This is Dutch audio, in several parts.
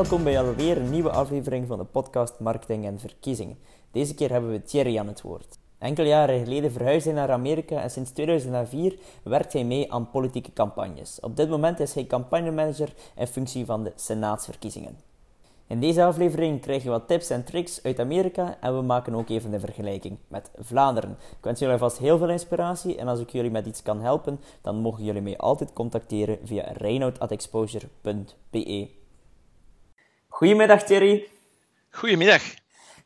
Welkom bij alweer een nieuwe aflevering van de podcast Marketing en Verkiezingen. Deze keer hebben we Thierry aan het woord. Enkele jaren geleden verhuisde hij naar Amerika en sinds 2004 werkt hij mee aan politieke campagnes. Op dit moment is hij campagnemanager in functie van de Senaatsverkiezingen. In deze aflevering krijg je wat tips en tricks uit Amerika en we maken ook even de vergelijking met Vlaanderen. Ik wens jullie alvast heel veel inspiratie en als ik jullie met iets kan helpen, dan mogen jullie mij altijd contacteren via reinoud.exposure.be. Goedemiddag Thierry. Goedemiddag.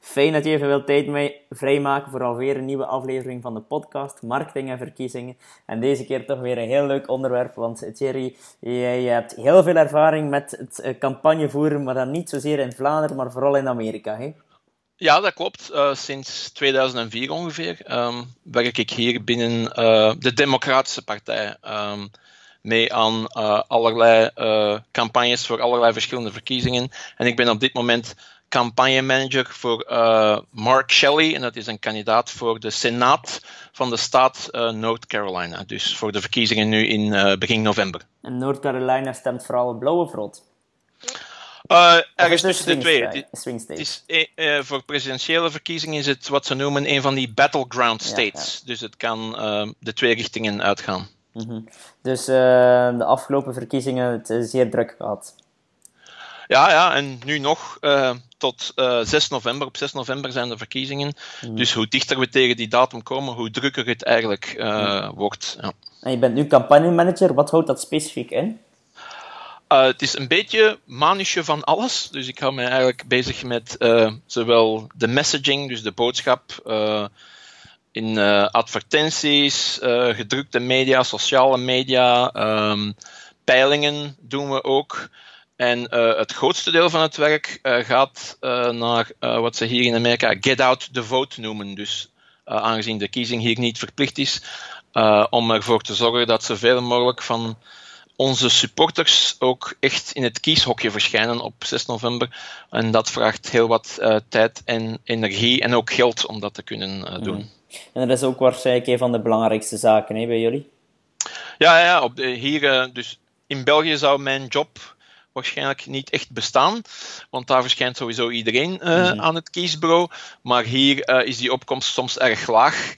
Fijn dat je even veel tijd mij vrijmaken voor alweer een nieuwe aflevering van de podcast Marketing en Verkiezingen. En deze keer toch weer een heel leuk onderwerp, want Thierry, jij hebt heel veel ervaring met het eh, campagne voeren, maar dan niet zozeer in Vlaanderen, maar vooral in Amerika. Hè? Ja, dat klopt. Uh, sinds 2004 ongeveer um, werk ik hier binnen uh, de Democratische Partij. Um, mee aan uh, allerlei campagnes voor allerlei verschillende verkiezingen. En ik ben op dit moment campagnemanager voor uh, Mark Shelley. En dat is een kandidaat voor de Senaat van de staat uh, North Carolina. Dus voor de verkiezingen nu in uh, begin november. En North Carolina stemt vooral blauw of rood? Uh, ergens tussen de twee. Het is, voor presidentiële verkiezingen is het wat ze noemen een van die battleground states. Ja, ja. Dus het kan de twee richtingen uitgaan. Mm -hmm. Dus de afgelopen verkiezingen het zeer druk gehad. Ja, ja, en nu nog uh, tot uh, 6 november. Op 6 november zijn de verkiezingen. Mm. Dus hoe dichter we tegen die datum komen, hoe drukker het eigenlijk mm. wordt. Ja. En je bent nu campagnemanager. Wat houdt dat specifiek in? het is een beetje manusje van alles. Dus ik hou me eigenlijk bezig met zowel de messaging, dus de boodschap, in advertenties, gedrukte media, sociale media, um, peilingen doen we ook. En uh, het grootste deel van het werk gaat naar wat ze hier in Amerika get out the vote noemen. Dus aangezien de kiezing hier niet verplicht is, om ervoor te zorgen dat zoveel mogelijk van onze supporters ook echt in het kieshokje verschijnen op 6 november. En dat vraagt heel wat tijd en energie en ook geld om dat te kunnen doen. Mm. En dat is ook waarschijnlijk een van de belangrijkste zaken hè, bij jullie? Ja, ja op de, hier, dus in België zou mijn job waarschijnlijk niet echt bestaan, want daar verschijnt sowieso iedereen uh, mm -hmm. aan het kiesbureau. Maar hier uh, is die opkomst soms erg laag.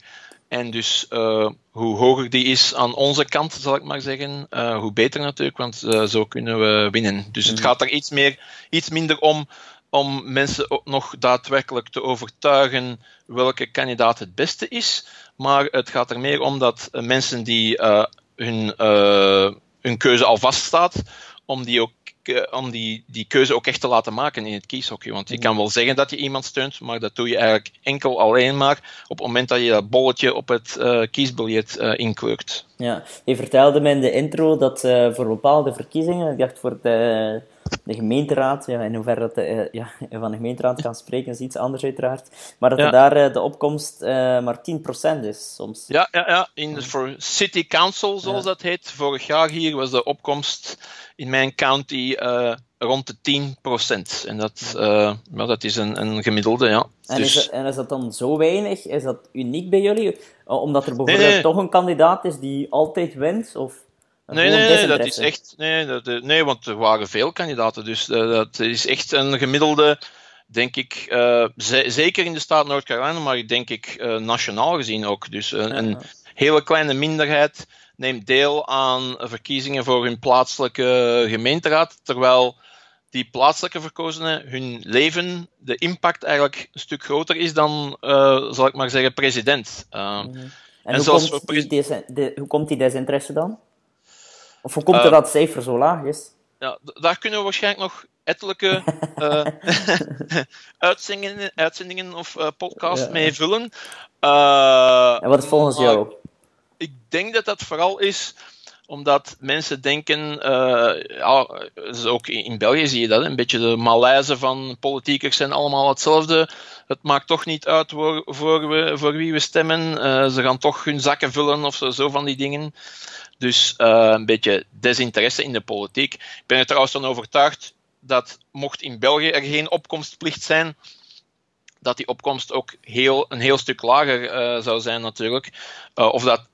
En dus uh, hoe hoger die is aan onze kant, zal ik maar zeggen, hoe beter natuurlijk, want zo kunnen we winnen. Dus mm -hmm. het mhm. gaat er iets, meer, iets minder om om mensen ook nog daadwerkelijk te overtuigen welke kandidaat het beste is. Maar het gaat er meer om dat mensen die hun, hun keuze al vaststaat, om die ook om die, die keuze ook echt te laten maken in het kieshokje. Want je kan wel zeggen dat je iemand steunt, maar dat doe je eigenlijk enkel alleen maar op het moment dat je dat bolletje op het uh, kiesbiljet uh, inkleurt. Ja, je vertelde me in de intro dat voor bepaalde verkiezingen, ik dacht voor de, de gemeenteraad, ja, in hoeverre dat de, ja, van de gemeenteraad kan spreken is iets anders uiteraard, maar dat ja. er daar de opkomst maar 10% is soms. Ja, ja, ja. In, voor City Council, zoals ja. dat heet, vorig jaar hier was de opkomst in mijn county uh, rond de 10%. En dat, uh, dat is een, een gemiddelde, ja. En, dus... is dat, en is dat dan zo weinig? Is dat uniek bij jullie? Omdat er bijvoorbeeld nee, nee. toch een kandidaat is die altijd wint? Of nee, nee, nee, dat is echt... Nee, dat, nee, want er waren veel kandidaten. Dus uh, dat is echt een gemiddelde denk ik, uh, zeker in de staat Noord-Carolina, maar denk ik uh, nationaal gezien ook. Dus een hele kleine minderheid neemt deel aan verkiezingen voor hun plaatselijke gemeenteraad, terwijl die plaatselijke verkozenen hun leven, de impact eigenlijk een stuk groter is dan, zal ik maar zeggen, president. Mm -hmm. En, en hoe, komt die des, de, hoe komt die desinteresse dan? Of hoe komt het uh, dat het cijfer zo laag is? Ja, daar kunnen we waarschijnlijk nog ettelijke uitzendingen, uitzendingen of podcasts ja. mee vullen. en wat is volgens jou? ik denk dat dat vooral is omdat mensen denken, uh, ja, dus ook in België zie je dat, een beetje de malaise van politiekers zijn allemaal hetzelfde. Het maakt toch niet uit voor, wie we stemmen. Uh, ze gaan toch hun zakken vullen of zo, van die dingen. Dus uh, een beetje desinteresse in de politiek. Ik ben er trouwens van overtuigd dat mocht in België er geen opkomstplicht zijn, dat die opkomst ook heel, een heel stuk lager uh, zou zijn natuurlijk. Uh, of dat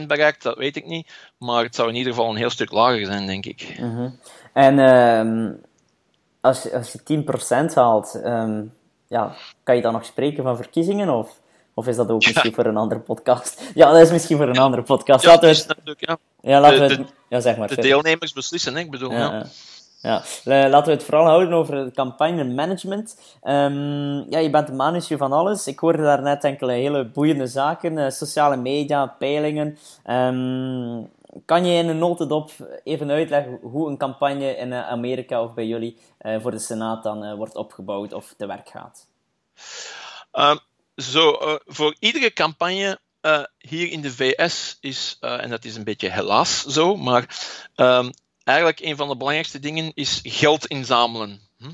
10% bereikt, dat weet ik niet. Maar het zou in ieder geval een heel stuk lager zijn, denk ik. Mm -hmm. En uh, als, als je 10% haalt, ehm, ja, kan je dan nog spreken van verkiezingen? Of, of is dat ook misschien voor een andere podcast? Ja, dat is misschien voor een andere podcast. Ja, laten we het... ja. Ja, laten we het... ja, zeg maar. De deelnemers beslissen, hè? ik bedoel. ja. Ja, laten we het vooral houden over het campagne management. Um, ja, je bent de manager van alles. Ik hoorde daar net enkele hele boeiende zaken. Uh, sociale media, peilingen. Um, kan je in een notendop even uitleggen hoe een campagne in eh, Amerika of bij jullie voor de Senaat dan wordt opgebouwd of te werk gaat? Um, zo, voor iedere campagne hier in de VS is, en dat is een beetje helaas zo, maar eigenlijk een van de belangrijkste dingen is geld inzamelen. Hm?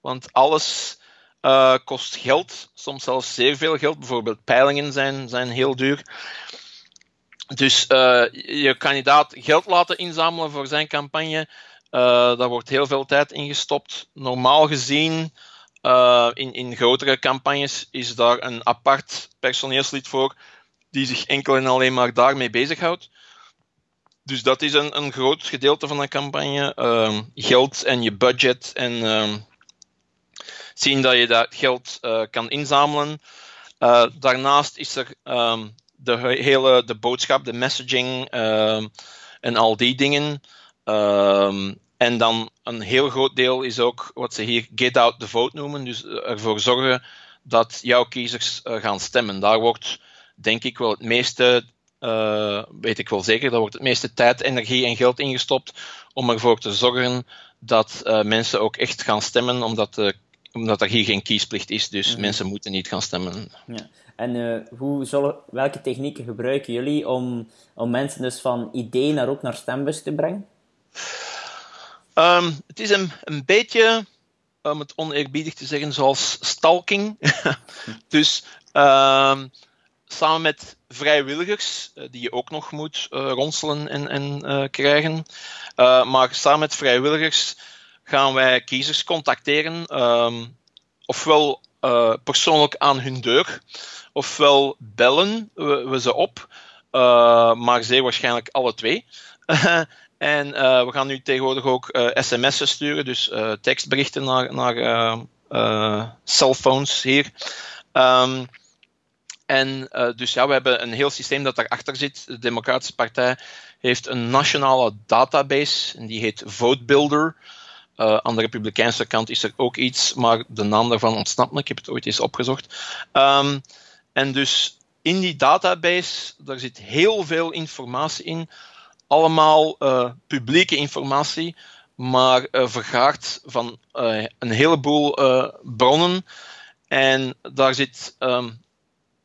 Want alles uh, kost geld, soms zelfs zeer veel geld. Bijvoorbeeld peilingen zijn, zijn heel duur. Dus uh, je kandidaat geld laten inzamelen voor zijn campagne, uh, daar wordt heel veel tijd in gestopt. Normaal gezien, in, in grotere campagnes, is daar een apart personeelslid voor die zich enkel en alleen maar daarmee bezighoudt. Dus dat is een, een groot gedeelte van de campagne. Uh, geld en je budget en uh, zien dat je dat geld uh, kan inzamelen. Uh, daarnaast is er um, de hele de boodschap, de messaging ehm, en al die dingen. en dan een heel groot deel is ook wat ze hier get out the vote noemen. Dus ervoor zorgen dat jouw kiezers gaan stemmen. Daar wordt denk ik wel het meeste uh, weet ik wel zeker, daar wordt het meeste tijd, energie en geld ingestopt om ervoor te zorgen dat uh, mensen ook echt gaan stemmen, omdat, uh, omdat er hier geen kiesplicht is. Dus mhm. mensen moeten niet gaan stemmen. Ja. En hoe zullen, welke technieken gebruiken jullie om, om mensen dus van idee naar ook naar stembus te brengen? Um, het is een, een beetje, om het oneerbiedig te zeggen, zoals stalking. dus um, samen met vrijwilligers, eh, die je ook nog moet uh, ronselen en, en uh, krijgen. maar samen met vrijwilligers gaan wij kiezers contacteren, um, ofwel persoonlijk aan hun deur, ofwel bellen we, we ze op, maar zeer waarschijnlijk alle twee. en we gaan nu tegenwoordig ook sms'en sturen, dus tekstberichten naar, naar cellphones hier. Um, en uh, dus ja, we hebben een heel systeem dat daarachter zit. De Democratische Partij heeft een nationale database en die heet VoteBuilder. Uh, aan de Republikeinse kant is er ook iets, maar de naam daarvan ontsnapt me. Ik heb het ooit eens opgezocht. Um, en dus in die database, daar zit heel veel informatie in. Allemaal uh, publieke informatie, maar vergaard van een heleboel bronnen. En daar zit um,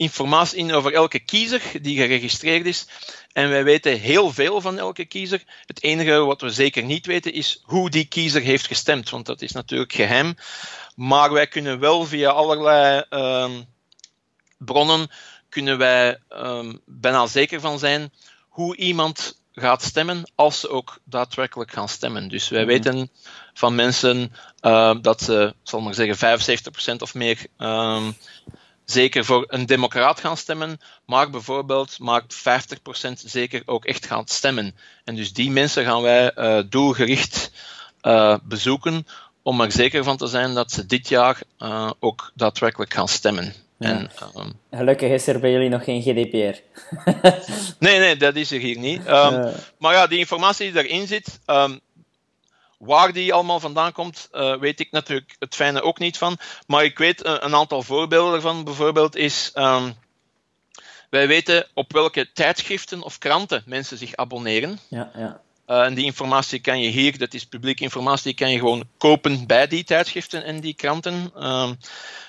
informatie in over elke kiezer die geregistreerd is. En wij weten heel veel van elke kiezer. Het enige wat we zeker niet weten is hoe die kiezer heeft gestemd, want dat is natuurlijk geheim. Maar wij kunnen wel via allerlei um, bronnen kunnen wij um, bijna zeker van zijn hoe iemand gaat stemmen als ze ook daadwerkelijk gaan stemmen. Dus wij mhm. weten van mensen uh, dat ze, zal maar zeggen, 75% of meer um, zeker voor een democraat gaan stemmen, maar bijvoorbeeld maakt 50% zeker ook echt gaan stemmen. En dus die mensen gaan wij uh, doelgericht uh, bezoeken om er zeker van te zijn dat ze dit jaar uh, ook daadwerkelijk gaan stemmen. Ja. En, um, Gelukkig is er bij jullie nog geen GDPR. nee, nee, dat is er hier niet. Um, maar ja, die informatie die erin zit, um, Waar die allemaal vandaan komt, uh, weet ik natuurlijk het fijne ook niet van. Maar ik weet uh, een aantal voorbeelden ervan. Bijvoorbeeld is. Um, wij weten op welke tijdschriften of kranten mensen zich abonneren. Ja, ja. Uh, en die informatie kan je hier, dat is publieke informatie, die kan je gewoon kopen bij die tijdschriften en die kranten. Uh,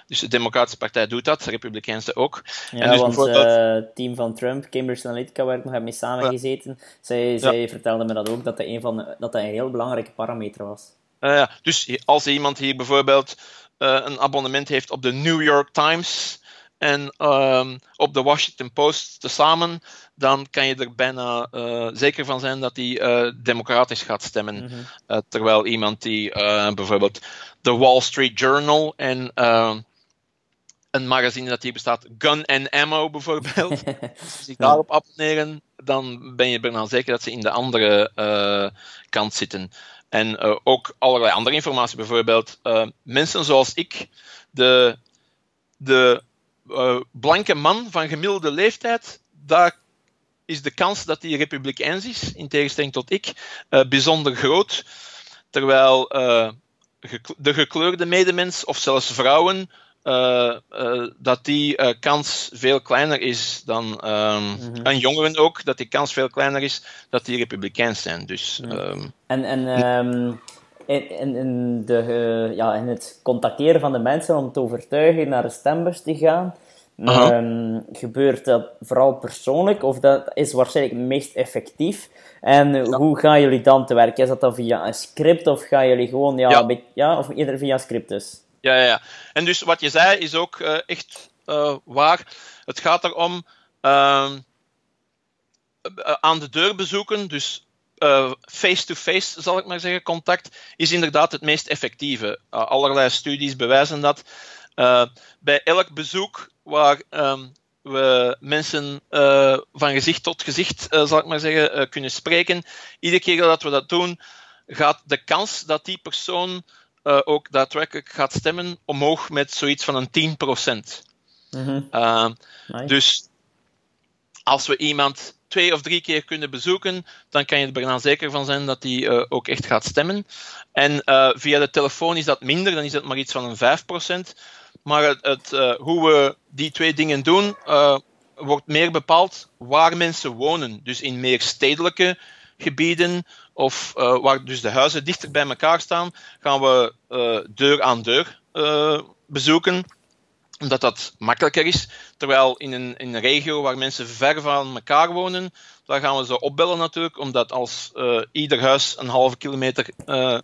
dus de Democratische Partij doet dat, de Republikeinse ook. Ja, en dus want bijvoorbeeld... uh, team van Trump, Cambridge Analytica, waar ik nog heb mee samengezeten, zij, zij ja. vertelde me dat ook, dat dat een, van, dat dat een heel belangrijke parameter was. ja, dus als iemand hier bijvoorbeeld een abonnement heeft op de New York Times en um, op de Washington Post tezamen, dan kan je er bijna uh, zeker van zijn dat hij uh, democratisch gaat stemmen. Mm -hmm. uh, terwijl iemand die bijvoorbeeld de Wall Street Journal en een magazine dat hier bestaat, Gun and Ammo bijvoorbeeld, zich daarop abonneren, dan ben je bijna zeker dat ze in de andere kant zitten. En ook allerlei andere informatie, bijvoorbeeld mensen zoals ik, de, de blanke man van gemiddelde leeftijd, daar is de kans dat hij republikeins is, in tegenstelling tot ik, bijzonder groot. Terwijl de gekleurde medemens, of zelfs vrouwen, dat die kans veel kleiner is dan. Mm -hmm. En jongeren ook, dat die kans veel kleiner is dat die republikeins zijn. Dus, um, en en um, in, in, de, ja, in het contacteren van de mensen om te overtuigen naar de stembus te gaan, -huh. gebeurt dat vooral persoonlijk of dat is waarschijnlijk het meest effectief? En ja. hoe gaan jullie dan te werk? Is dat dan via een script of gaan jullie gewoon, ja, ja. Beetje, ja of eerder via script dus? Ja, ja, ja. En dus wat je zei is ook uh, echt uh, waar. Het gaat erom uh, aan de deur bezoeken, dus face-to-face -face, zal ik maar zeggen, contact, is inderdaad het meest effectieve. allerlei studies bewijzen dat. bij elk bezoek waar um, we mensen uh, van gezicht tot gezicht, uh, zal ik maar zeggen, uh, kunnen spreken. Iedere keer dat we dat doen, gaat de kans dat die persoon ook daadwerkelijk gaat stemmen omhoog met zoiets van een 10%. Mm -hmm. nice. Dus als we iemand twee of drie keer kunnen bezoeken, dan kan je er bijna zeker van zijn dat die uh, ook echt gaat stemmen. En uh, via de telefoon is dat minder, dan is dat maar iets van een 5%. Maar het, het uh, hoe we die twee dingen doen, wordt meer bepaald waar mensen wonen. Dus in meer stedelijke gebieden, of waar dus de huizen dichter bij elkaar staan, gaan we deur aan deur bezoeken omdat dat makkelijker is. Terwijl in een, in een regio waar mensen ver van elkaar wonen, daar gaan we ze opbellen natuurlijk, omdat als uh, ieder huis een halve kilometer uh,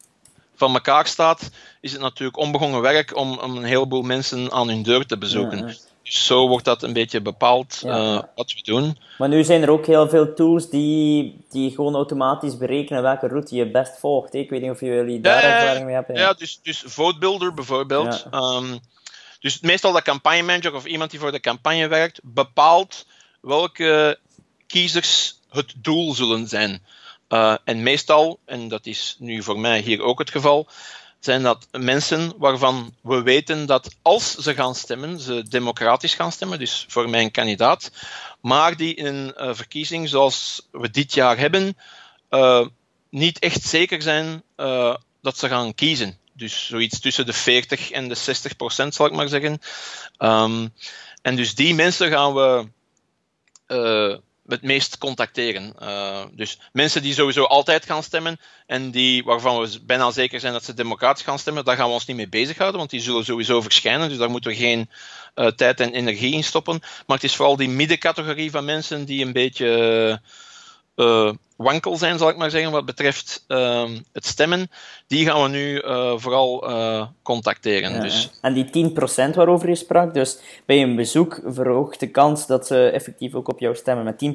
van elkaar staat, is het natuurlijk onbegonnen werk om, om een heleboel mensen aan hun deur te bezoeken. Ja, ja. Dus zo wordt dat een beetje bepaald ja. uh, wat we doen. Maar nu zijn er ook heel veel tools die, die gewoon automatisch berekenen welke route je best volgt. Ik weet niet of jullie daar ervaring mee hebben. Ja, dus, dus VoteBuilder bijvoorbeeld. Um, dus meestal de campagnemanager of iemand die voor de campagne werkt, bepaalt welke kiezers het doel zullen zijn. Uh, en meestal, en dat is nu voor mij hier ook het geval, zijn dat mensen waarvan we weten dat als ze gaan stemmen, ze democratisch gaan stemmen, dus voor mijn kandidaat, maar die in een uh, verkiezing zoals we dit jaar hebben, uh, niet echt zeker zijn dat ze gaan kiezen. Dus zoiets tussen de 40 en de 60 procent, zal ik maar zeggen. Um, en dus die mensen gaan we uh, het meest contacteren. Uh, dus mensen die sowieso altijd gaan stemmen en die, waarvan we bijna zeker zijn dat ze democratisch gaan stemmen, daar gaan we ons niet mee bezighouden, want die zullen sowieso verschijnen. Dus daar moeten we geen uh, tijd en energie in stoppen. Maar het is vooral die middencategorie van mensen die een beetje uh, wankel zijn, zal ik maar zeggen, wat betreft uh, het stemmen, die gaan we nu uh, vooral uh, contacteren. Ja, dus. En die 10% waarover je sprak, dus bij een bezoek verhoogt de kans dat ze effectief ook op jou stemmen met 10%.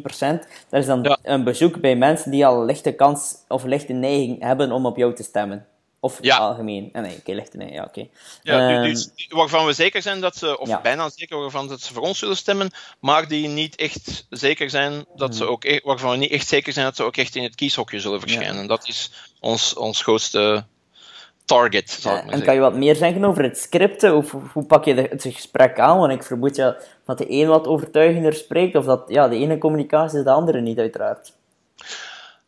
Dat is dan ja. een bezoek bij mensen die al lichte kans of lichte neiging hebben om op jou te stemmen. Of ja. algemeen. Ah, nee, oké, lichte nee, ja, oké. Okay. Ja, um, dus waarvan we zeker zijn dat ze, of ja. bijna zeker waarvan dat ze voor ons zullen stemmen, maar die niet echt zeker zijn dat hmm. ze ook, e-, waarvan we niet echt zeker zijn dat ze ook echt in het kieshokje zullen verschijnen. Ja. Dat is ons, ons grootste target, En zeggen. kan je wat meer zeggen over het scripten? Of hoe pak je de, het gesprek aan? Want ik vermoed ja, dat de een wat overtuigender spreekt, of dat ja, de ene communicatie is de andere niet, uiteraard.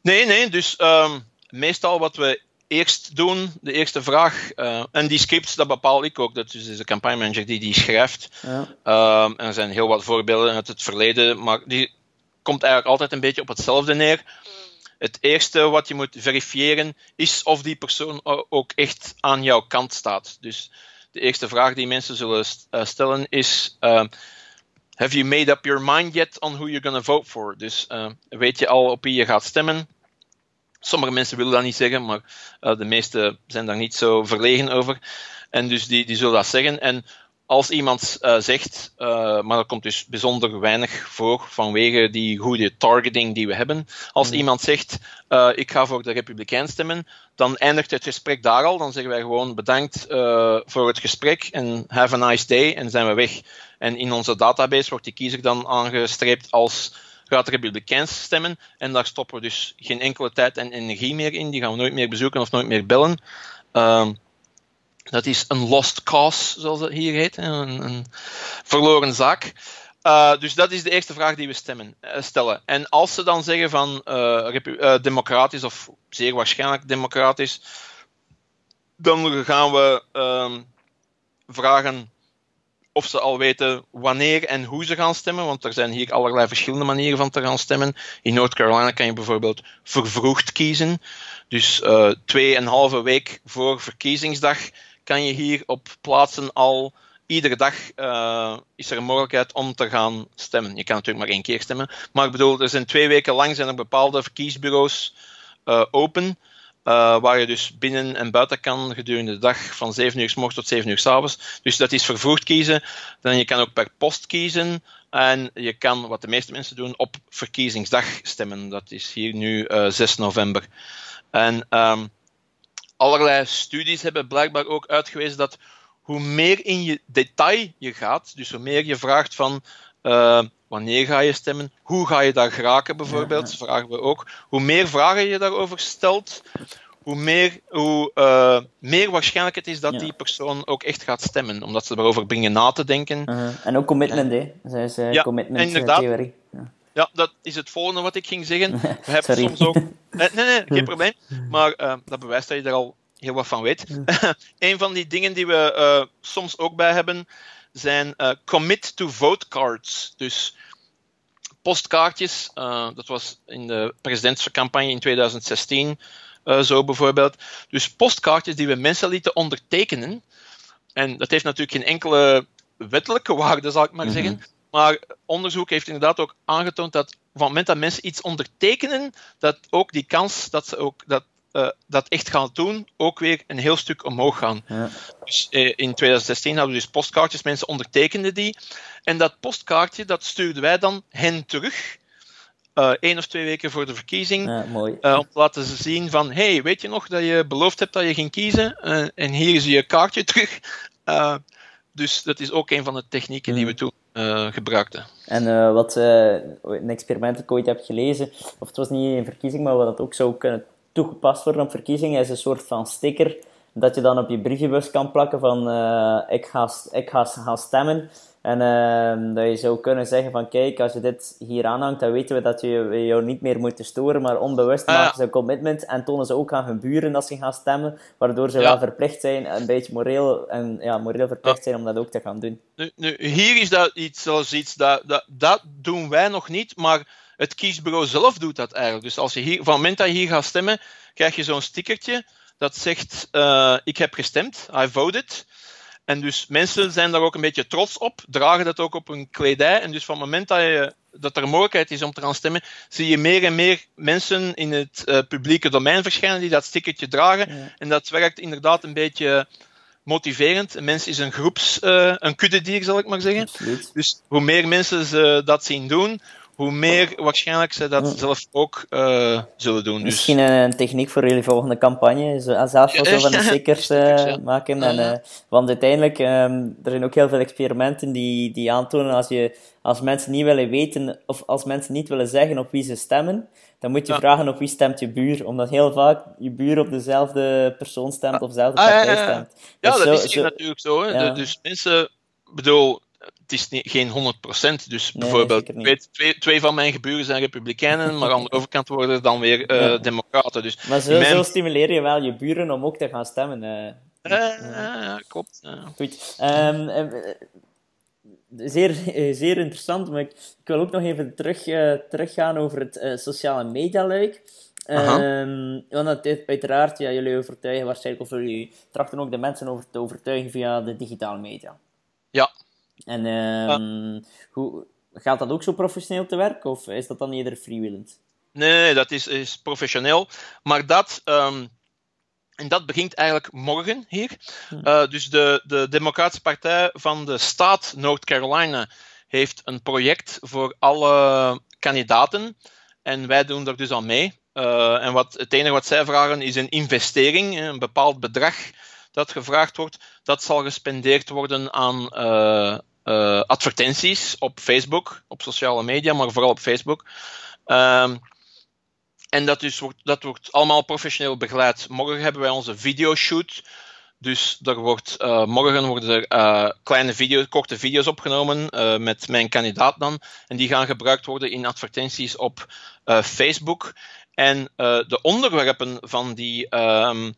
Nee, nee, dus um, meestal wat we eerst doen, de eerste vraag. Uh, en die scripts, dat bepaal ik ook. Dat is de campagnemanager die die schrijft. Ja. Um, en er zijn heel wat voorbeelden uit het verleden, maar die komt eigenlijk altijd een beetje op hetzelfde neer. Het eerste wat je moet verifiëren is of die persoon ook echt aan jouw kant staat. Dus de eerste vraag die mensen zullen stellen is: uh, Have you made up your mind yet on who you're going to vote for? Dus uh, weet je al op wie je gaat stemmen? Sommige mensen willen dat niet zeggen, maar uh, de meeste zijn daar niet zo verlegen over. En dus die, die zullen dat zeggen. En als iemand uh, zegt, uh, maar dat komt dus bijzonder weinig voor vanwege die goede targeting die we hebben. Als mm. iemand zegt, ik ga voor de Republikein stemmen, dan eindigt het gesprek daar al. Dan zeggen wij gewoon bedankt voor het gesprek en have a nice day en zijn we weg. En in onze database wordt die kiezer dan aangestreept als gaat Republikeins stemmen. En daar stoppen we dus geen enkele tijd en energie meer in. Die gaan we nooit meer bezoeken of nooit meer bellen. Ehm, dat is een lost cause, zoals het hier heet. Een, een verloren zaak. Uh, dus dat is de eerste vraag die we stemmen, uh, stellen. En als ze dan zeggen van uh, democratisch of zeer waarschijnlijk democratisch, dan gaan we ehm, vragen of ze al weten wanneer en hoe ze gaan stemmen, want er zijn hier allerlei verschillende manieren van te gaan stemmen. In North Carolina kan je bijvoorbeeld vervroegd kiezen. Dus uh, tweeënhalve week voor verkiezingsdag kan je hier op plaatsen al iedere dag uh, is er een mogelijkheid om te gaan stemmen. Je kan natuurlijk maar één keer stemmen. Maar ik bedoel, er zijn twee weken lang zijn er bepaalde verkiesbureaus uh, open. Uh, waar je dus binnen en buiten kan gedurende de dag van 7 uur s morgens tot 7 uur s avonds. Dus dat is vervoerd kiezen. Dan je kan ook per post kiezen. En je kan, wat de meeste mensen doen, op verkiezingsdag stemmen. Dat is hier nu uh, 6 november. En um, allerlei studies hebben blijkbaar ook uitgewezen dat hoe meer in je detail je gaat, dus hoe meer je vraagt van uh, wanneer ga je stemmen, hoe ga je daar geraken bijvoorbeeld, ja, ja. vragen we ook. Hoe meer vragen je daarover stelt, hoe meer, hoe, uh, meer waarschijnlijk het is dat ja. die persoon ook echt gaat stemmen, omdat ze erover brengen na te denken. Uh -huh. En ook commitment, hè? Is uh, commitment inderdaad. theorie. Ja, dat is het volgende wat ik ging zeggen. We hebben soms ook. Nee, nee, nee geen probleem. Maar dat bewijst dat je er al heel wat van weet. een van die dingen die we soms ook bij hebben zijn uh, commit to vote cards. Dus postkaartjes. Uh, dat was in de presidentscampagne in 2016 zo bijvoorbeeld. Dus postkaartjes die we mensen lieten ondertekenen. En dat heeft natuurlijk geen enkele wettelijke waarde, zal ik maar mm -hmm. zeggen. Maar onderzoek heeft inderdaad ook aangetoond dat van het moment dat mensen iets ondertekenen, dat ook die kans dat ze ook dat, uh, dat echt gaan doen, ook weer een heel stuk omhoog gaan. Ja. Dus uh, in 2016 hadden we dus postkaartjes, mensen ondertekenden die. En dat postkaartje, dat stuurden wij dan hen terug. Uh, één of twee weken voor de verkiezing. Ja, mooi. om te laten ze zien van, hey, weet je nog dat je beloofd hebt dat je ging kiezen? en hier is je kaartje terug. dus dat is ook een van de technieken mm. die we toen uh, gebruikte. En wat een experiment dat ik ooit heb gelezen, of het was niet een verkiezing, maar wat dat ook zou kunnen toegepast worden op verkiezingen, is een soort van sticker dat je dan op je brievenbus kan plakken van ik, ga, ik ga, ga stemmen. En uh, dat je zou kunnen zeggen van kijk, als je dit hier aanhangt, dan weten we dat je jou niet meer moeten storen, maar onbewust ah, maken ze een commitment en tonen ze ook aan hun buren dat ze gaan stemmen, waardoor ze ja. wel verplicht zijn, een beetje moreel, en, ja, moreel verplicht ja. zijn om dat ook te gaan doen. Nu, nu, hier is dat iets zoals iets, dat, dat, dat doen wij nog niet, maar het kiesbureau zelf doet dat eigenlijk. Dus als je hier, van het moment dat je hier gaat stemmen, krijg je zo'n stickertje dat zegt uh, ik heb gestemd, I voted. En dus mensen zijn daar ook een beetje trots op, dragen dat ook op hun kledij. En dus van het moment dat, je, dat er mogelijkheid is om te gaan stemmen, zie je meer en meer mensen in het uh, publieke domein verschijnen die dat stickertje dragen. Ja. En dat werkt inderdaad een beetje motiverend. Een mens is een groeps, uh, een kuddedier, zal ik maar zeggen. Absoluut. Dus hoe meer mensen ze dat zien doen, hoe meer waarschijnlijk ze dat ja. zelf ook uh, zullen doen. Dus. Misschien een techniek voor jullie volgende campagne, zelf zo van de stickers uh, maken. En, uh, want uiteindelijk, um, er zijn ook heel veel experimenten die, die aantonen als, je, als mensen niet willen weten, of als mensen niet willen zeggen op wie ze stemmen, dan moet je ja. vragen op wie stemt je buur, omdat heel vaak je buur op dezelfde persoon stemt of dezelfde ah, partij stemt. Ja, dus dat zo, is zo, natuurlijk zo. Hè. Dus mensen, bedoel, het is niet, geen 100%. Dus nee, bijvoorbeeld, twee, twee, twee, van mijn geburen zijn republikeinen, maar aan de overkant worden dan weer uh, ja. democraten. Dus maar zo, mijn... zo, stimuleer je wel je buren om ook te gaan stemmen. Uh, uh, ja, klopt. Goed. Um, zeer, zeer interessant, maar ik, ik, wil ook nog even terug, teruggaan over het sociale media luik. Um, want uiteraard, ja, jullie overtuigen waarschijnlijk, of jullie trachten ook de mensen over te overtuigen via de digitale media. Ja, en um, ja. hoe, gaat dat ook zo professioneel te werk of is dat dan eerder freewillend? Nee, dat is, is professioneel. Maar dat, um, en dat begint eigenlijk morgen hier. Hm. Uh, dus de, de Democratische Partij van de staat North Carolina heeft een project voor alle kandidaten. En wij doen er dus aan mee. Uh, en wat, het enige wat zij vragen is een investering, een bepaald bedrag dat gevraagd wordt. Dat zal gespendeerd worden aan uh, advertenties op Facebook, op sociale media, maar vooral op Facebook. Ehm, en dat, dus wordt, dat wordt allemaal professioneel begeleid. Morgen hebben wij onze videoshoot. Dus wordt, uh, morgen worden er kleine video, korte video's opgenomen met mijn kandidaat dan. En die gaan gebruikt worden in advertenties op Facebook. En de onderwerpen van die um,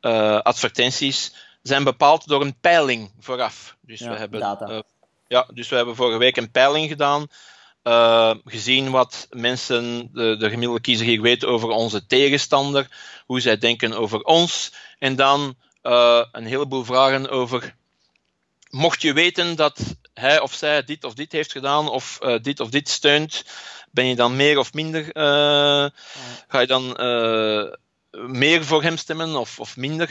advertenties zijn bepaald door een peiling vooraf. Dus, ja, we hebben, data. ja, dus we hebben vorige week een peiling gedaan. Uh, gezien wat mensen, de, de, gemiddelde kiezer hier weet over onze tegenstander, hoe zij denken over ons. En dan een heleboel vragen over. Mocht je weten dat hij of zij dit of dit heeft gedaan, of dit of dit steunt, ben je dan meer of minder. Ga je dan meer voor hem stemmen of, of minder?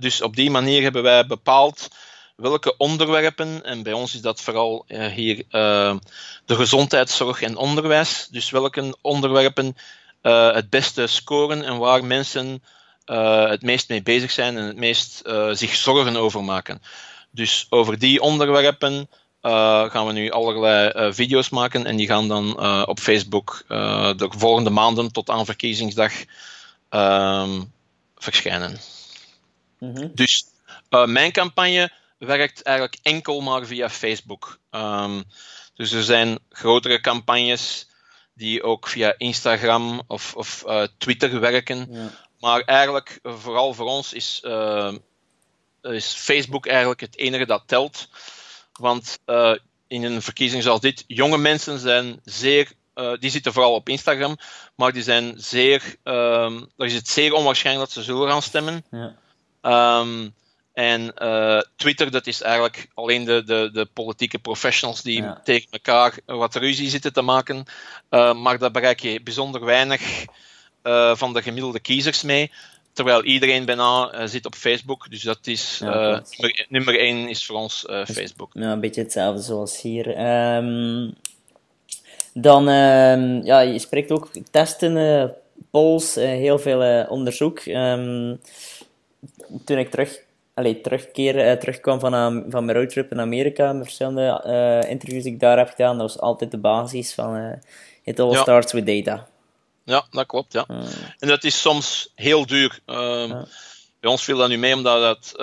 dus op die manier hebben wij bepaald welke onderwerpen, en bij ons is dat vooral uh, hier uh, de gezondheidszorg en onderwijs, dus welke onderwerpen het beste scoren en waar mensen het meest mee bezig zijn en het meest zich zorgen over maken. Dus over die onderwerpen gaan we nu allerlei video's maken en die gaan dan op Facebook de volgende maanden tot aan verkiezingsdag ehm, verschijnen. Mm -hmm. Dus mijn campagne werkt eigenlijk enkel maar via Facebook. Um, dus er zijn grotere campagnes die ook via Instagram of, of uh, Twitter werken. Ja. Maar eigenlijk, vooral voor ons, is, uh, is Facebook eigenlijk het enige dat telt. Want in een verkiezing zoals dit, jonge mensen zijn zeer die zitten vooral op Instagram, maar die zijn zeer, um, er is het zeer onwaarschijnlijk dat ze zullen gaan stemmen. Ja. Um, en uh, Twitter, dat is eigenlijk alleen de, de, de politieke professionals die tegen elkaar wat ruzie zitten te maken. Uh, maar daar bereik je bijzonder weinig van de gemiddelde kiezers mee. Terwijl iedereen bijna zit op Facebook. Dus dat is ja, nummer, nummer één is voor ons Facebook. Ja, een beetje hetzelfde zoals hier. Um, dan, um, ja, je spreekt ook testen, polls, heel veel onderzoek. Um, toen ik terug allee, terugkeer, uh, terugkwam van, uh, van mijn roadtrip in Amerika, met verschillende uh, interviews die ik daar heb gedaan, dat was altijd de basis van it all starts with data. Ja, dat klopt, ja. En dat is soms heel duur. Ehm, ja. Bij ons viel dat nu mee omdat dat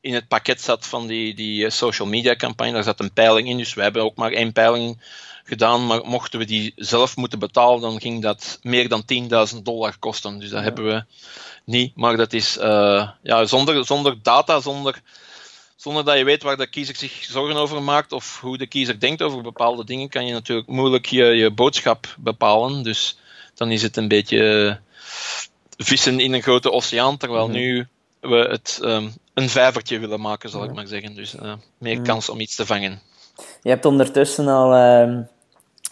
in het pakket zat van die, die social media campagne. Daar zat een peiling in, dus we hebben ook maar één peiling gedaan. Maar mochten we die zelf moeten betalen, dan ging dat meer dan 10.000 dollar kosten. Dus dat hebben we niet. Maar dat is uh, ja, zonder, zonder data, zonder, zonder dat je weet waar de kiezer zich zorgen over maakt of hoe de kiezer denkt over bepaalde dingen, kan je natuurlijk moeilijk je, je boodschap bepalen. Dus dan is het een beetje vissen in een grote oceaan, terwijl mhm. nu we het um, een vijvertje willen maken, zal ik maar zeggen. Dus uh, meer mhm. kans om iets te vangen. Je hebt ondertussen al uh,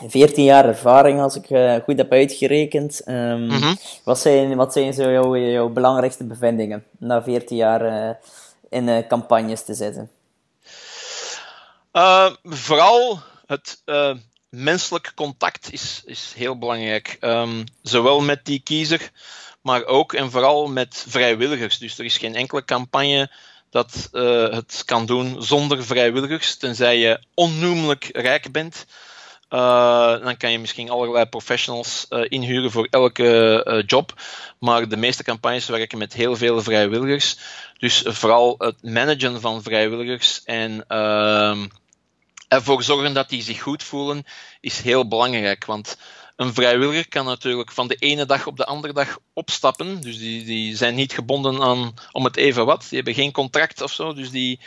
14 jaar ervaring, als ik uh, goed heb uitgerekend. Um, mm -hmm. wat, zijn, wat zijn zo jouw, jouw belangrijkste bevindingen na 14 jaar uh, in uh, campagnes te zitten? vooral het menselijk contact is, is heel belangrijk. Um, zowel met die kiezer, maar ook en vooral met vrijwilligers. Dus er is geen enkele campagne dat het kan doen zonder vrijwilligers, tenzij je onnoemelijk rijk bent. Uh, dan kan je misschien allerlei professionals uh, inhuren voor elke uh, job. Maar de meeste campagnes werken met heel veel vrijwilligers. Dus vooral het managen van vrijwilligers en ehm, ervoor zorgen dat die zich goed voelen is heel belangrijk. Want een vrijwilliger kan natuurlijk van de ene dag op de andere dag opstappen. Dus die, die zijn niet gebonden aan om het even wat. Die hebben geen contract of zo. Dus die,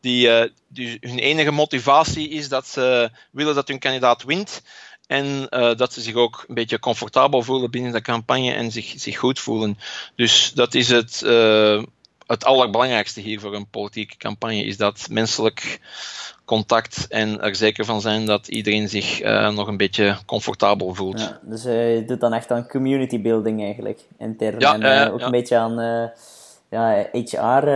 die, uh, die, hun enige motivatie is dat ze willen dat hun kandidaat wint. En uh, dat ze zich ook een beetje comfortabel voelen binnen de campagne en zich, zich goed voelen. Dus dat is het, uh, het allerbelangrijkste hier voor een politieke campagne, is dat menselijk contact en er zeker van zijn dat iedereen zich uh, nog een beetje comfortabel voelt. Ja, dus je doet dan echt aan community building eigenlijk, intern. Ja, en ook een beetje aan ja, HR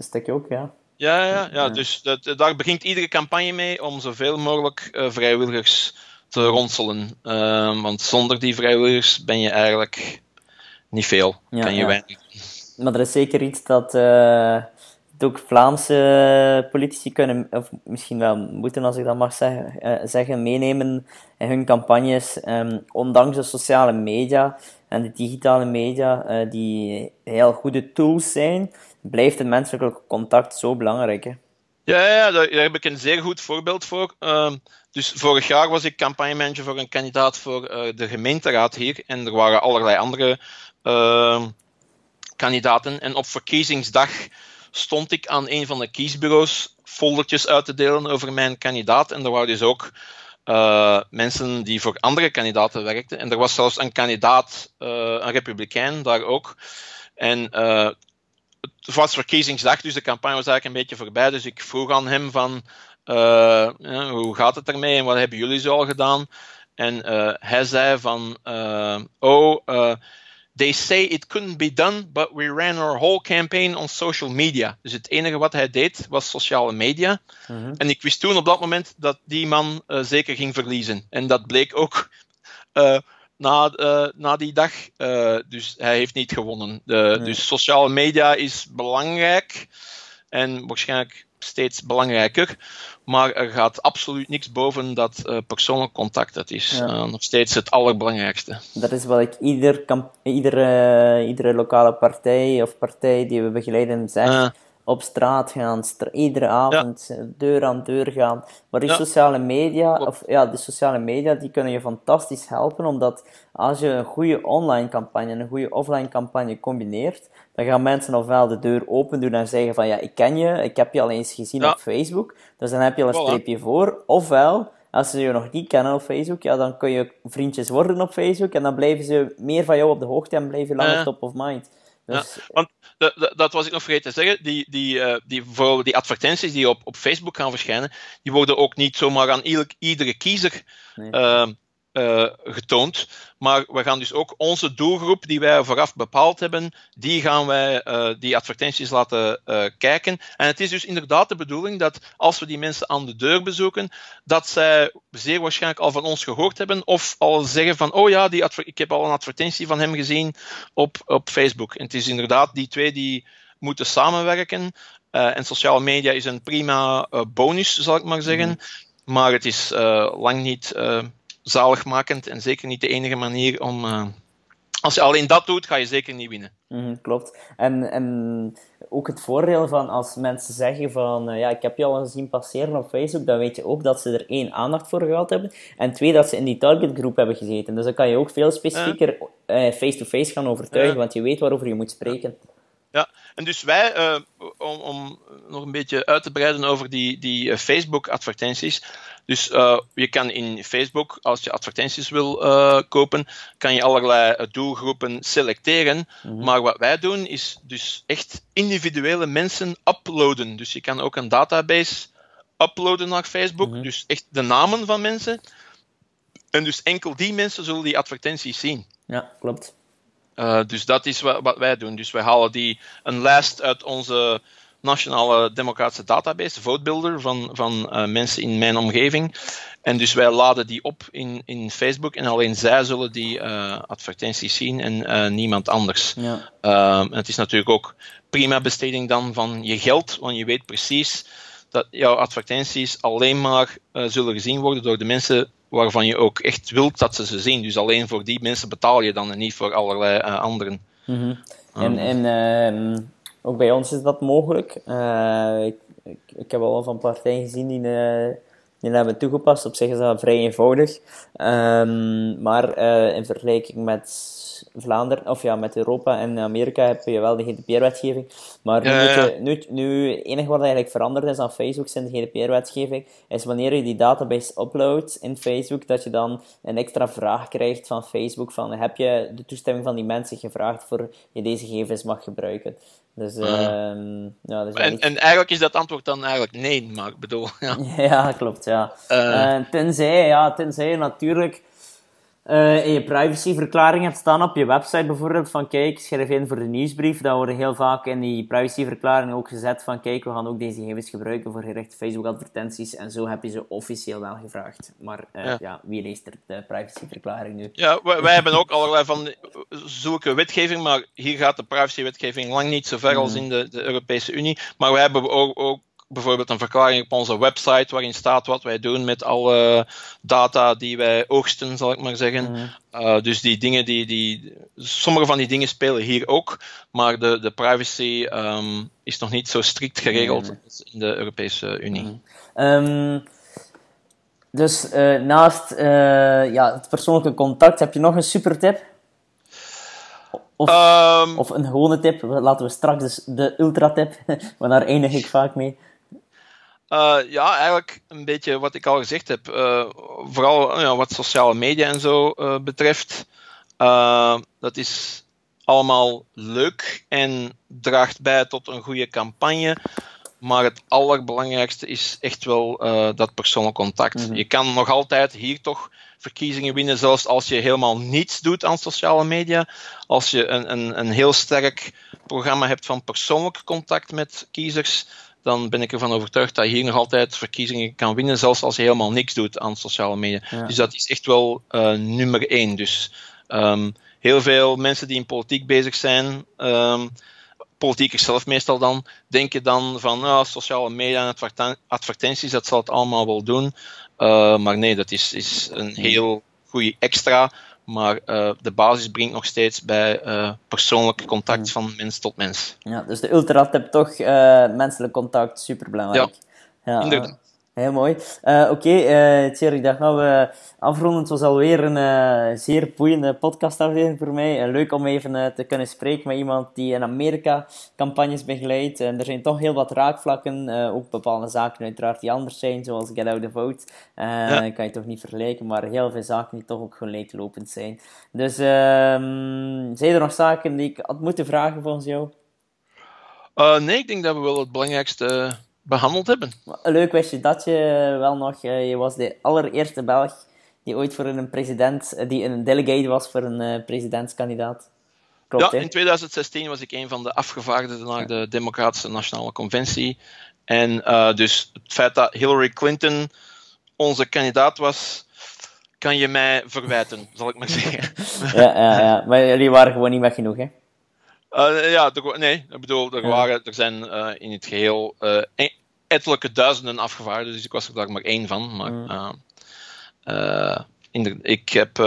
stukje ook, ja. Ja, ja, ja. dus dat, daar begint iedere campagne mee om zoveel mogelijk uh, vrijwilligers te ronselen. Uh, want zonder die vrijwilligers ben je eigenlijk niet veel. Ja, kan je weinig Maar er is zeker iets dat, uh, ook Vlaamse politici kunnen, of misschien wel moeten, als ik dat mag zeggen, uh, zeggen meenemen in hun campagnes, um, ondanks de sociale media en de digitale media, die heel goede tools zijn, blijft het menselijke contact zo belangrijk. Hè? Ja, ja, daar, heb ik een zeer goed voorbeeld voor. Uh, dus vorig jaar was ik campagnemanager voor een kandidaat voor uh, de gemeenteraad hier. En er waren allerlei andere uh, kandidaten. En op verkiezingsdag stond ik aan een van de kiesbureaus foldertjes uit te delen over mijn kandidaat. En er waren dus ook uh, mensen die voor andere kandidaten werkten. En er was zelfs een kandidaat, uh, een republikein, daar ook. En het was verkiezingsdag, dus de campagne was eigenlijk een beetje voorbij. Dus ik vroeg aan hem van, ja, hoe gaat het ermee en wat hebben jullie zo al gedaan? En hij zei van, oh, They say it couldn't be done, but we ran our whole campaign on social media. Dus het enige wat hij deed was sociale media. Mm-hmm. En ik wist toen op dat moment dat die man zeker ging verliezen. En dat bleek ook na, uh, na die dag. dus hij heeft niet gewonnen. De, nee. Dus sociale media is belangrijk. En waarschijnlijk steeds belangrijker. Maar er gaat absoluut niks boven dat uh, persoonlijk contact. Dat is ja. uh, nog steeds het allerbelangrijkste. Dat is wat ik ieder, iedere, iedere lokale partij of partij die we begeleiden zegt. Op straat gaan, stra iedere avond ja. deur aan deur gaan. Maar die sociale media, of ja, de sociale media, die kunnen je fantastisch helpen, omdat als je een goede online campagne en een goede offline campagne combineert, dan gaan mensen ofwel de deur open doen en zeggen van ja, ik ken je, ik heb je al eens gezien ja. op Facebook, dus dan heb je al een streepje voor. Ofwel, als ze je nog niet kennen op Facebook, ja, dan kun je vriendjes worden op Facebook en dan blijven ze meer van jou op de hoogte en blijven langer ja. top of mind. Dus... Ja, want de, de, dat was ik nog vergeten te zeggen. Die, die, uh, die, voor die advertenties die op, op Facebook gaan verschijnen, die worden ook niet zomaar aan ieder, iedere kiezer nee. uh, uh, getoond. Maar we gaan dus ook onze doelgroep die wij vooraf bepaald hebben, die gaan wij uh, die advertenties laten uh, kijken. En het is dus inderdaad de bedoeling dat als we die mensen aan de deur bezoeken, dat zij zeer waarschijnlijk al van ons gehoord hebben of al zeggen van, oh ja, die ik heb al een advertentie van hem gezien op, op Facebook. En het is inderdaad die twee die moeten samenwerken. en sociale media is een prima bonus, zal ik maar zeggen. Mm. Maar het is lang niet zaligmakend en zeker niet de enige manier om. Uh, als je alleen dat doet, ga je zeker niet winnen. Mm, klopt. En, en ook het voordeel van als mensen zeggen van uh, ja, ik heb je al gezien passeren op Facebook, dan weet je ook dat ze er één aandacht voor gehad hebben en twee dat ze in die targetgroep hebben gezeten. Dus dan kan je ook veel specifieker face-to-face uh, -face gaan overtuigen, want je weet waarover je moet spreken. Ja, en dus wij, uh, om, om, nog een beetje uit te breiden over die, die Facebook-advertenties. Dus uh, je kan in Facebook, als je advertenties wil kopen, kan je allerlei doelgroepen selecteren. Mm-hmm. Maar wat wij doen, is dus echt individuele mensen uploaden. Dus je kan ook een database uploaden naar Facebook. Mm-hmm. Dus echt de namen van mensen. En dus enkel die mensen zullen die advertenties zien. Ja, klopt. Uh, dus dat is wat, wat, wij doen. Dus wij halen die een lijst uit onze nationale democratische database, votebuilder, van, van uh, mensen in mijn omgeving. En dus wij laden die op in, in Facebook en alleen zij zullen die uh, advertenties zien en niemand anders. Ja. Ehm, het is natuurlijk ook prima besteding dan van je geld, want je weet precies dat jouw advertenties alleen maar zullen gezien worden door de mensen waarvan je ook echt wilt dat ze ze zien. Dus alleen voor die mensen betaal je dan en niet voor allerlei anderen. Mm -hmm. En, en uh, ook bij ons is dat mogelijk. Uh, ik, ik, ik, heb al van partijen gezien die, eh, die hebben toegepast. Op zich is dat vrij eenvoudig. Um, maar in vergelijking met Vlaanderen, of ja, met Europa en Amerika heb je wel de GDPR-wetgeving. Maar nu, ja, ja. nu, nu, het enige wat eigenlijk veranderd is aan Facebook zijn de GDPR-wetgeving, is wanneer je die database uploadt in Facebook, dat je dan een extra vraag krijgt van Facebook van heb je de toestemming van die mensen gevraagd voor je deze gegevens mag gebruiken. Dus, uh, ja, dus en, en, eigenlijk is dat antwoord dan eigenlijk nee, maar ik bedoel... Ja, ja klopt, ja. Uh. Uh, tenzij, ja, tenzij natuurlijk uh, in je privacyverklaring hebt staan op je website bijvoorbeeld van kijk, schrijf in voor de nieuwsbrief. Dan worden heel vaak in die privacyverklaring ook gezet van kijk, we gaan ook deze gegevens gebruiken voor gerichte Facebook-advertenties. En zo heb je ze officieel wel gevraagd. Maar uh, ja. wie leest er de privacyverklaring nu? Ja, wij, wij hebben ook allerlei van zulke wetgeving, maar hier gaat de privacywetgeving lang niet zo ver als mm. in de, de Europese Unie. Maar we hebben ook, ook bijvoorbeeld een verklaring op onze website waarin staat wat wij doen met alle data die wij oogsten, zal ik maar zeggen. Mhm. Eh, dus die dingen, die, die, sommige van die dingen spelen hier ook, maar de, de privacy ehm, is nog niet zo strikt geregeld als in de Europese Unie. Mhm. Ehm, dus uh, naast uh, ja, het persoonlijke contact, heb je nog een super tip? Of, um, of een gewone tip? Laten we straks dus de ultra tip, want daar eindig ik vaak mee. Uh, ja, eigenlijk een beetje wat ik al gezegd heb. Uh, vooral ja, wat sociale media en zo uh, betreft. dat is allemaal leuk en draagt bij tot een goede campagne. Maar het allerbelangrijkste is echt wel dat persoonlijk contact. Mm -hmm. Je kan nog altijd hier toch verkiezingen winnen, zelfs als je helemaal niets doet aan sociale media. Als je een, een, een heel sterk programma hebt van persoonlijk contact met kiezers dan ben ik ervan overtuigd dat je hier nog altijd verkiezingen kan winnen, zelfs als je helemaal niks doet aan sociale media. Dus dat is echt wel uh, nummer één. Dus um, heel veel mensen die in politiek bezig zijn, um, politiekers zelf meestal dan, denken dan van oh, sociale media en advertenties, dat zal het allemaal wel doen. Uh, maar nee, dat is, is een heel goede extra. Maar uh, de basis brengt nog steeds bij uh, persoonlijk contact mm. van mens tot mens. Ja, dus de ultra-tip toch uh, menselijk contact, super belangrijk. Ja, ja inderdaad. Heel mooi. Uh, Oké, okay, uh, Thierry, dan gaan we afronden. Het was alweer een uh, zeer boeiende podcastaflevering voor mij. leuk om even te kunnen spreken met iemand die in Amerika campagnes begeleidt. En er zijn toch heel wat raakvlakken. ook bepaalde zaken uiteraard die anders zijn, zoals Get Out the Vote. Ja. kan je toch niet vergelijken, maar heel veel zaken die toch ook gelijklopend zijn. Dus ehm, zijn er nog zaken die ik had moeten vragen volgens jou? nee, ik denk dat we wel het belangrijkste behandeld hebben. Leuk wist je dat je wel nog, eh, je was de allereerste Belg die ooit voor een president, eh, die een delegate was voor een uh, presidentskandidaat. Klopt, ja, in 2016 was ik een van de afgevaardigden naar de Democratische Nationale Conventie. En uh, dus het feit dat Hillary Clinton onze kandidaat was, kan je mij verwijten, zal ik maar zeggen. ja, ja, ja, maar jullie waren gewoon niet met genoeg, hè? Uh, ja, er, nee, ik bedoel, er, waren, er zijn uh, in het geheel uh, ettelijke duizenden afgevaardigden, dus ik was er daar maar één van. Maar mm. de, ik heb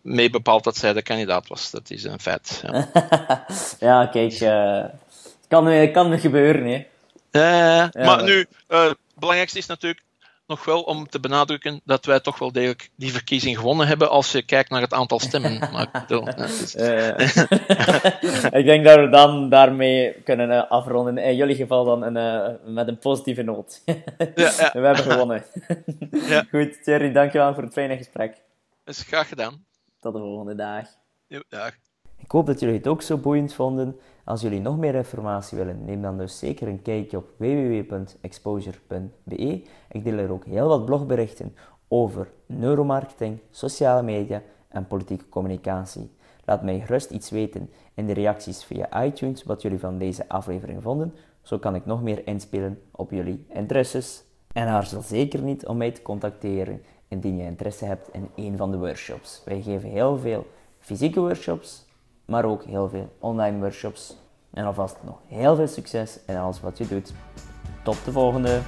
mee bepaald dat zij de kandidaat was. Dat is een feit. Ja, ja kijk, kan, kan gebeuren, hè. Ja, maar nu, het belangrijkste is natuurlijk nog wel om te benadrukken dat wij toch wel degelijk die verkiezing gewonnen hebben als je kijkt naar het aantal stemmen. Maar, ik denk dat we dan daarmee kunnen uh, afronden. In jullie geval dan een, uh, met een positieve noot. ja, ja. We hebben gewonnen. Goed, Thierry, dankjewel voor het fijne gesprek. Is graag gedaan. Tot de volgende dag. Ja, dag. Ik hoop dat jullie het ook zo boeiend vonden. Als jullie nog meer informatie willen, neem dan dus zeker een kijkje op www.exposure.be. Ik deel er ook heel wat blogberichten over neuromarketing, sociale media en politieke communicatie. Laat mij gerust iets weten in de reacties via iTunes wat jullie van deze aflevering vonden. Zo kan ik nog meer inspelen op jullie interesses. En aarzel zeker niet om mij te contacteren indien je interesse hebt in een van de workshops. Wij geven heel veel fysieke workshops, maar ook heel veel online workshops. En alvast nog heel veel succes in alles wat je doet. Tot de volgende!